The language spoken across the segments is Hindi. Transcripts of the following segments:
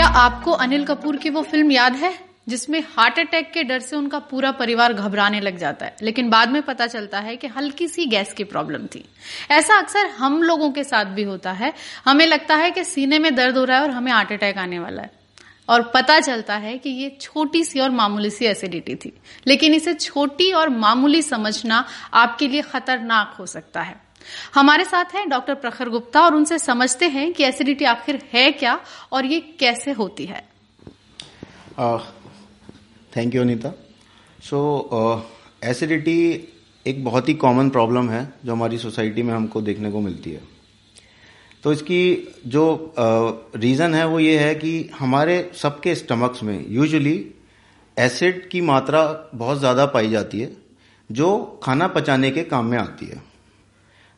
क्या आपको अनिल कपूर की वो फ़िल्म याद है, जिसमें हार्ट अटैक के डर से उनका पूरा परिवार घबराने लग जाता है? लेकिन बाद में पता चलता है कि हल्की सी गैस की प्रॉब्लम थी। ऐसा अक्सर हम लोगों के साथ भी होता है। हमें लगता है कि सीने में दर्द हो रहा है और हमें हार्ट अटैक आने वाला है। और पता चलता है कि ये छोटी सी और मामूली सी एसिडिटी थी। लेकिन इसे छोटी और मामूली समझना आपके लिए खतरनाक हो सकता है। हमारे साथ हैं डॉक्टर प्रखर गुप्ता और उनसे समझते हैं कि एसिडिटी आखिर है क्या और ये कैसे होती है। Thank you Anita so acidity एक बहुत ही कॉमन प्रॉब्लम है जो हमारी सोसाइटी में हमको देखने को मिलती है। तो इसकी जो रीज़न uh, है वो ये है कि हमारे सबके स्टमक्स में यूजुअली एसिड की मात्रा बहुत ज़्यादा पाई जाती है जो खाना पचाने के काम में आती है।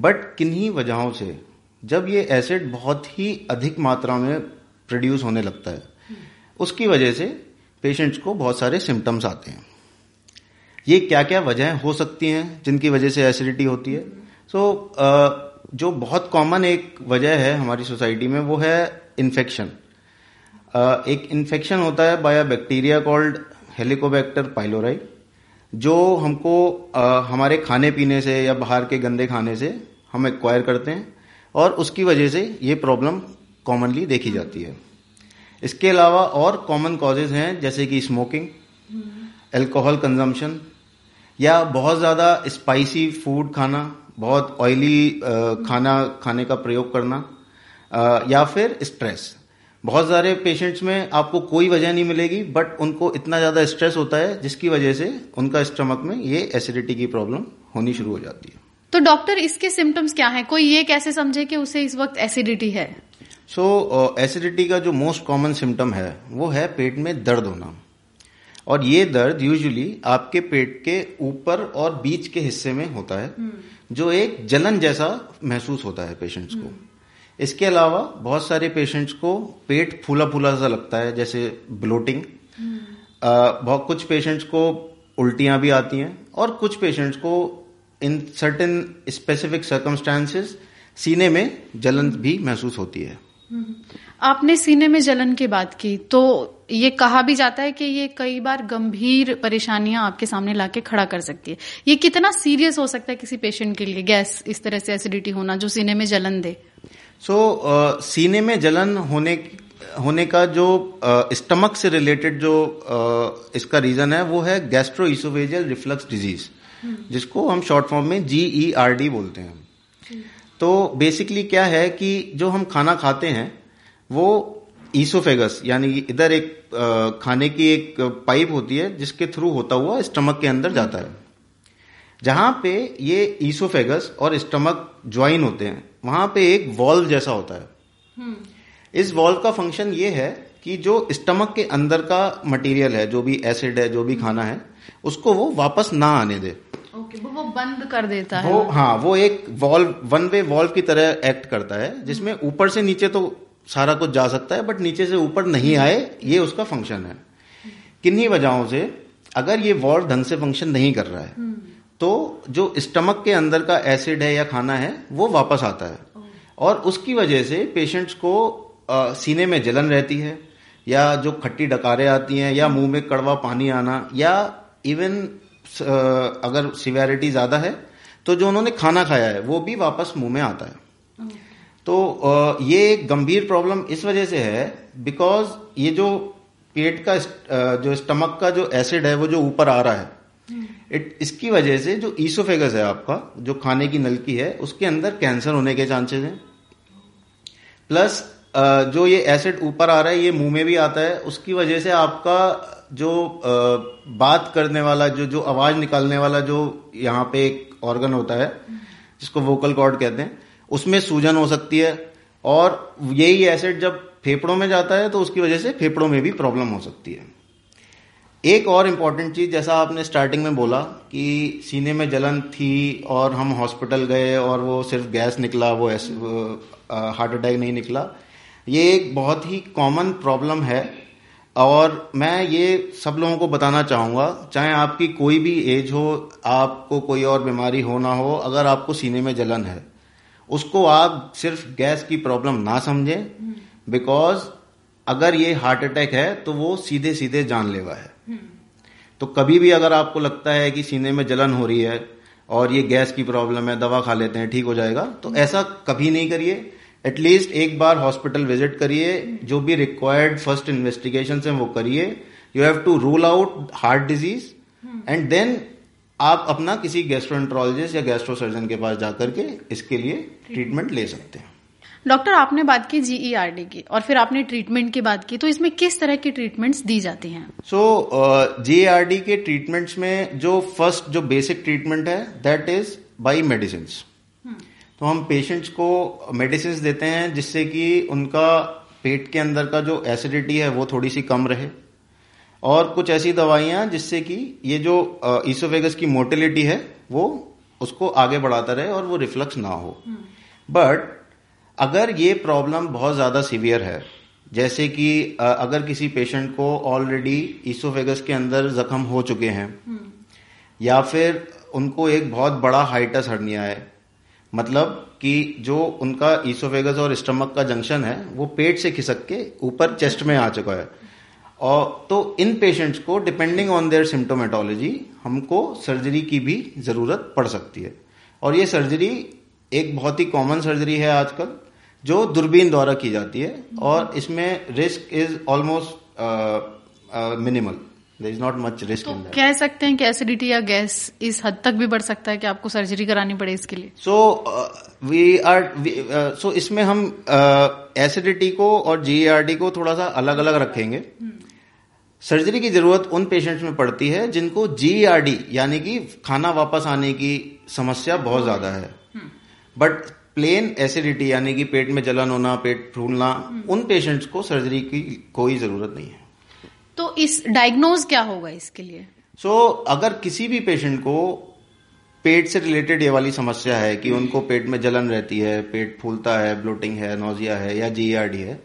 बट किन्हीं वजहों से जब ये एसिड बहुत ही अधिक मात्रा में प्रोड्यूस होने लगता है उसकी वजह से पेशेंट्स को बहुत सारे सिम्टम्स आते हैं। ये क्या क्या वजह हो सकती हैं जिनकी वजह से एसिडिटी होती है? सो so, जो बहुत कॉमन एक वजह है हमारी सोसाइटी में वो है इन्फेक्शन एक इन्फेक्शन होता है by a bacteria called helicobacter pylori जो हमको आ, हमारे खाने पीने से या बाहर के गंदे खाने से हम एक्वायर करते हैं और उसकी वजह से ये प्रॉब्लम कॉमनली देखी जाती है। इसके अलावा और कॉमन कॉजेज हैं जैसे कि स्मोकिंग अल्कोहल कंजम्पशन या बहुत ज़्यादा स्पाइसी फ़ूड खाना बहुत ऑयली खाना खाने का प्रयोग करना या फिर स्ट्रेस बहुत सारे पेशेंट्स में आपको कोई वजह नहीं मिलेगी बट उनको इतना ज़्यादा स्ट्रेस होता है जिसकी वजह से उनका स्टमक में ये एसिडिटी की प्रॉब्लम होनी शुरू हो जाती है। तो डॉक्टर इसके सिम्टम्स क्या है? कोई ये कैसे समझे कि उसे इस वक्त एसिडिटी है? सो so, एसिडिटी uh, का जो मोस्ट कॉमन सिम्टम है वो है पेट में दर्द होना। और ये दर्द यूजुअली आपके पेट के ऊपर और बीच के हिस्से में होता है हम्म। जो एक जलन जैसा महसूस होता है पेशेंट्स को। हम्म। इसके अलावा बहुत सारे पेशेंट्स को पेट फूला फूला सा लगता है जैसे ब्लोटिंग हम्म। बहुत कुछ पेशेंट्स को उल्टियाँ भी आती हैं और कुछ पेशेंट्स को इन सर्टेन स्पेसिफिक सर्कमस्टांसेस सीने में जलन भी महसूस होती है। आपने सीने में जलन की बात की तो ये कहा भी जाता है कि ये कई बार गंभीर परेशानियाँ आपके सामने लाके खड़ा कर सकती है। ये कितना सीरियस हो सकता है किसी पेशेंट के लिए गैस इस तरह से एसिडिटी होना जो सीने में जलन दे? सो so, uh, सीने में जलन होने होने का जो स्टमक uh, से रिलेटेड जो uh, इसका रीजन है वो है गैस्ट्रो इसोवेजियल रिफ्लक्स डिज़ीज़ जिसको हम शॉर्ट फॉर्म में जी ई आर डी बोलते हैं तो बेसिकली क्या है कि जो हम खाना खाते हैं वो ईसोफेगस यानी इधर एक खाने की एक पाइप होती है जिसके थ्रू होता हुआ स्टमक के अंदर जाता है। जहाँ पे ये ईसोफेगस और स्टमक ज्वाइन होते हैं वहाँ पे एक वॉल्व जैसा होता है। हम्म। इस वॉल्व का फ़ंक्शन ये है कि जो स्टमक के अंदर का मटेरियल है जो भी एसिड है जो भी खाना है उसको वो वापस ना आने दे। ओके वो बंद कर देता वो, है। वो हाँ वो एक वॉल्व वन वे वॉल्व की तरह एक्ट करता है जिसमें ऊपर से नीचे तो सारा कुछ जा सकता है बट नीचे से ऊपर नहीं आए ये उसका फ़ंक्शन है। किन्हीं वजहों से अगर ये वॉल्व ढंग से फ़ंक्शन नहीं कर रहा है तो जो स्टमक के अंदर का एसिड है या खाना है वो वापस आता है। और उसकी वजह से पेशेंट्स को आ, सीने में जलन रहती है या जो खट्टी डकारें आती हैं या मुँह में कड़वा पानी आना या इवन अगर सिवियरिटी ज़्यादा है तो जो उन्होंने खाना खाया है वो भी वापस मुँह में आता है। तो आ, ये एक गंभीर प्रॉब्लम इस वजह से है बिकॉज़ ये जो पेट का जो स्टमक का जो एसिड है वो जो ऊपर आ रहा है इट इसकी वजह से जो ईसोफेगस है आपका, जो खाने की नलकी है, उसके अंदर कैंसर होने के चांसेस हैं। प्लस जो ये एसिड ऊपर आ रहा है, ये मुँह में भी आता है, उसकी वजह से आपका जो बात करने वाला, जो जो आवाज़ निकालने वाला जो यहाँ पे एक ऑर्गन होता है, जिसको वोकल कॉर्ड कहते हैं, उसमें सूजन हो सकती है। और यही एसिड जब फेफड़ों में जाता है तो उसकी वजह से फेफड़ों में भी प्रॉब्लम हो सकती है। एक और इंपॉर्टेंट चीज़ जैसा आपने स्टार्टिंग में बोला कि सीने में जलन थी और हम हॉस्पिटल गए और वो सिर्फ़ गैस निकला वो ऐसे हार्ट अटैक नहीं निकला ये एक बहुत ही कॉमन प्रॉब्लम है। और मैं ये सब लोगों को बताना चाहूँगा चाहे आपकी कोई भी एज हो आपको कोई और बीमारी हो ना हो अगर आपको सीने में जलन है उसको आप सिर्फ़ गैस की प्रॉब्लम ना समझें बिकॉज़ अगर ये हार्ट अटैक है तो वो सीधे सीधे जानलेवा है। तो कभी भी अगर आपको लगता है कि सीने में जलन हो रही है और ये गैस की प्रॉब्लम है दवा खा लेते हैं ठीक हो जाएगा तो ऐसा कभी नहीं करिए। एटलीस्ट एक बार हॉस्पिटल विज़िट करिए जो भी रिक्वायर्ड फ़र्स्ट इन्वेस्टिगेशन है वो करिए। You have to rule out heart disease and then आप अपना किसी गैस्ट्रोएंट्रोलॉजिस्ट या गैस्ट्रोसर्जन के पास जाकर के इसके लिए ट्रीटमेंट ले सकते हैं। डॉक्टर आपने बात की जीईआरडी की और फिर आपने ट्रीटमेंट की बात की तो इसमें किस तरह की ट्रीटमेंट्स दी जाती हैं? सो जीईआरडी के ट्रीटमेंट्स में जो फ़र्स्ट जो बेसिक ट्रीटमेंट है दैट इज़ बाई मेडिसिन तो हम पेशेंट्स को मेडिसिन देते हैं जिससे कि उनका पेट के अंदर का जो एसिडिटी है वो थोड़ी सी कम रहे। और कुछ ऐसी दवाइयाँ जिससे कि ये जो ईसोफेगस की मोटिलिटी है वो उसको आगे बढ़ाता रहे और वो रिफ्लक्स ना हो। बट अगर ये प्रॉब्लम बहुत ज़्यादा सीवियर है जैसे कि अगर किसी पेशेंट को ऑलरेडी ईसोफेगस के अंदर जख्म हो चुके हैं या फिर उनको एक बहुत बड़ा हाइटस हर्निया है मतलब कि जो उनका ईसोफेगस और स्टमक का जंक्शन है वो पेट से खिसक के ऊपर चेस्ट में आ चुका है। और तो इन पेशेंट्स को डिपेंडिंग ऑन देयर सिम्टोमेटोलॉजी हमको सर्जरी की भी ज़रूरत पड़ सकती है। और ये सर्जरी एक बहुत ही कॉमन सर्जरी है आजकल। जो दूरबीन द्वारा की जाती है और इसमें risk is almost minimal there is not much risk in कह सकते हैं कि एसिडिटी या गैस इस हद तक भी बढ़ सकता है कि आपको सर्जरी करानी पड़े इसके लिए। सो वी आर सो इसमें हम एसिडिटी uh, को और जीआरडी को थोड़ा सा अलग अलग रखेंगे। सर्जरी की ज़रूरत उन पेशेंट्स में पड़ती है जिनको जीआरडी यानी कि खाना वापस आने की समस्या बहुत ज़्यादा है। बट प्लेन एसिडिटी यानी कि पेट में जलन होना पेट फूलना उन पेशेंट्स को सर्जरी की कोई ज़रूरत नहीं है। तो इस डायग्नोज क्या होगा इसके लिए? सो so, अगर किसी भी पेशेंट को पेट से रिलेटेड ये वाली समस्या है कि उनको पेट में जलन रहती है पेट फूलता है ब्लोटिंग है नोजिया है या जीआरडी है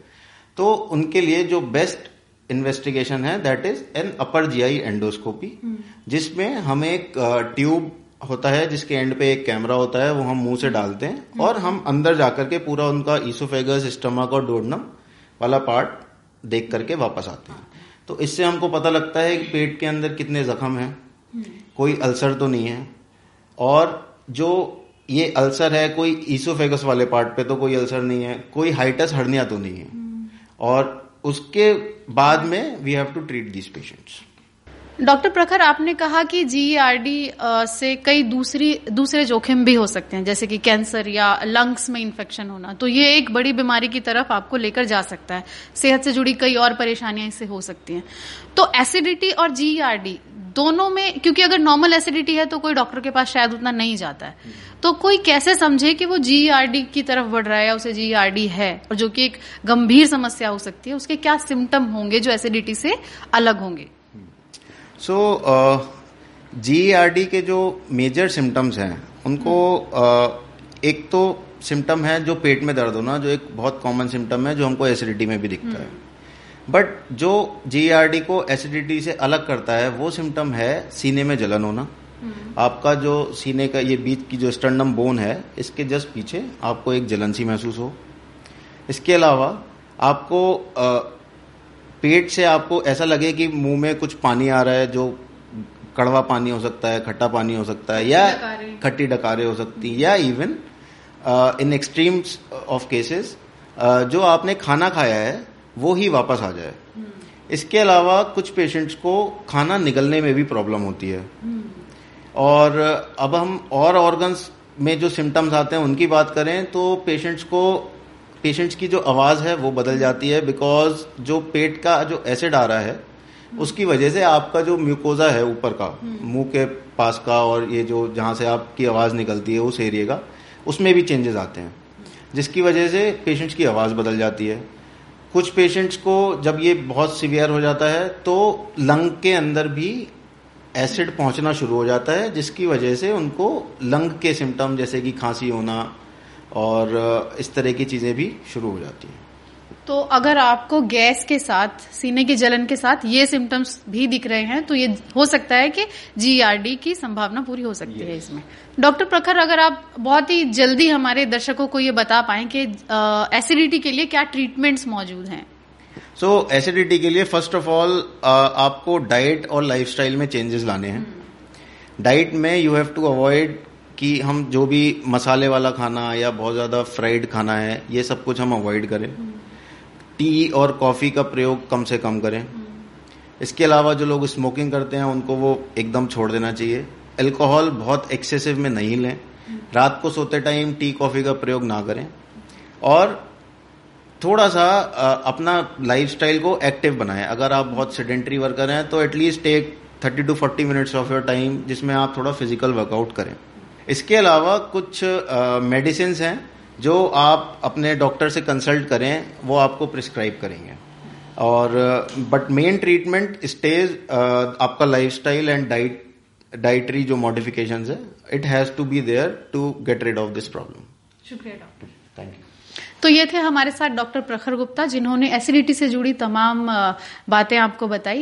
तो उनके लिए जो बेस्ट इन्वेस्टिगेशन है that is an upper GI endoscopy जिसमें हम एक ट्यूब होता है जिसके एंड पे एक कैमरा होता है वो हम मुँह से डालते हैं और हम अंदर जाकर के पूरा उनका ईसोफेगस स्टमक और डोडनम वाला पार्ट देख करके वापस आते हैं। तो इससे हमको पता लगता है कि पेट के अंदर कितने जख्म हैं। कोई अल्सर तो नहीं है। और जो ये अल्सर है कोई ईसोफेगस वाले पार्ट पे तो कोई अल्सर नहीं है कोई हाइटस हर्निया तो नहीं है। और उसके बाद में we have to treat this patients doctor Prakhar, आपने कहा कि जीईआरडी से कई दूसरी, दूसरे जोखिम भी हो सकते हैं, जैसे कि कैंसर या लंग्स में इन्फेक्शन होना। तो ये एक बड़ी बीमारी की तरफ़ आपको लेकर जा सकता है। सेहत से जुड़ी कई और परेशानियाँ इससे हो सकती हैं। तो एसिडिटी और जीईआरडी दोनों में, क्योंकि अगर नॉर्मल एसिडिटी है तो कोई डॉक्टर के पास शायद उतना नहीं जाता है। तो कोई कैसे समझे कि वो जीईआरडी की तरफ़ बढ़ रहा है या उसे जीईआरडी है? और जो कि एक गंभीर समस्या हो सकती है, उसके क्या सिम्टम होंगे जो एसिडिटी से अलग होंगे? सो जीईआरडी के जो मेजर सिम्टम्स हैं उनको uh, एक तो सिम्टम है जो पेट में दर्द होना जो एक बहुत कॉमन सिम्टम है जो हमको एसिडिटी में भी दिखता है। बट जो जीईआरडी को एसिडिटी से अलग करता है वो सिम्टम है सीने में जलन होना। आपका जो सीने का ये बीच की जो स्टर्नम बोन है इसके जस्ट पीछे आपको एक जलन सी महसूस हो। इसके अलावा आपको uh, पेट से आपको ऐसा लगे कि मुँह में कुछ पानी आ रहा है जो कड़वा पानी हो सकता है खट्टा पानी हो सकता है या खट्टी डकारे हो सकती है या even in extremes of cases जो आपने खाना खाया है वो ही वापस आ जाए हम्म। इसके अलावा कुछ पेशेंट्स को खाना निकलने में भी प्रॉब्लम होती है हम्म। और अब हम और ऑर्गन्स में जो सिम्टम्स आते हैं उनकी बात करें तो पेशेंट्स को पेशेंट्स की जो आवाज़ है वो बदल जाती है बिकॉज़ जो पेट का जो एसिड आ रहा है उसकी वजह से आपका जो म्यूकोजा है ऊपर का मुँह के पास का और ये जो जहाँ से आपकी आवाज़ निकलती है उस एरिए का उसमें भी चेंजेस आते हैं जिसकी वजह से पेशेंट्स की आवाज़ बदल जाती है। कुछ पेशेंट्स को जब ये बहुत सीवियर हो जाता है तो लंग के अंदर भी एसिड पहुँचना शुरू हो जाता है जिसकी वजह से उनको लंग के सिम्टम जैसे कि खांसी होना और इस तरह की चीज़ें भी शुरू हो जाती हैं। तो अगर आपको गैस के साथ सीने की जलन के साथ ये सिम्टम्स भी दिख रहे हैं तो ये हो सकता है कि जीआरडी की संभावना पूरी हो सकती है इसमें। डॉक्टर प्रखर अगर आप बहुत ही जल्दी हमारे दर्शकों को ये बता पाए कि एसिडिटी के लिए क्या ट्रीटमेंट्स मौजूद हैं। सो so, एसिडिटी के लिए फ़र्स्ट ऑफ़ ऑल आपको डाइट और लाइफस्टाइल में चेंजेस लाने हैं। डाइट में यू हैव टू अवॉइड कि हम जो भी मसाले वाला खाना या बहुत ज़्यादा फ्राइड खाना है, ये सब कुछ हम अवॉइड करें। टी और कॉफ़ी का प्रयोग कम से कम करें। इसके अलावा जो लोग स्मोकिंग करते हैं, उनको वो एकदम छोड़ देना चाहिए। अल्कोहल बहुत एक्सेसिव में नहीं लें। रात को सोते टाइम टी कॉफ़ी का प्रयोग ना करें। और थोड़ा सा अपना लाइफस्टाइल को एक्टिव बनाएँ। अगर आप बहुत सेडेंट्री वर्कर हैं तो at least take thirty to forty minutes of your time जिसमें आप थोड़ा फ़िज़िकल वर्कआउट करें। इसके अलावा कुछ मेडिसिन हैं जो आप अपने डॉक्टर से कंसल्ट करें वो आपको प्रिस्क्राइब करेंगे। और बट मेन ट्रीटमेंट स्टेज आपका लाइफस्टाइल एंड डाइट डाइटरी जो मॉडिफिकेशंस है it has to be there to get rid of this problem शुक्रिया डॉक्टर थैंक यू तो ये थे हमारे साथ डॉक्टर प्रखर गुप्ता जिन्होंने एसिडिटी से जुड़ी तमाम बातें आपको बताई।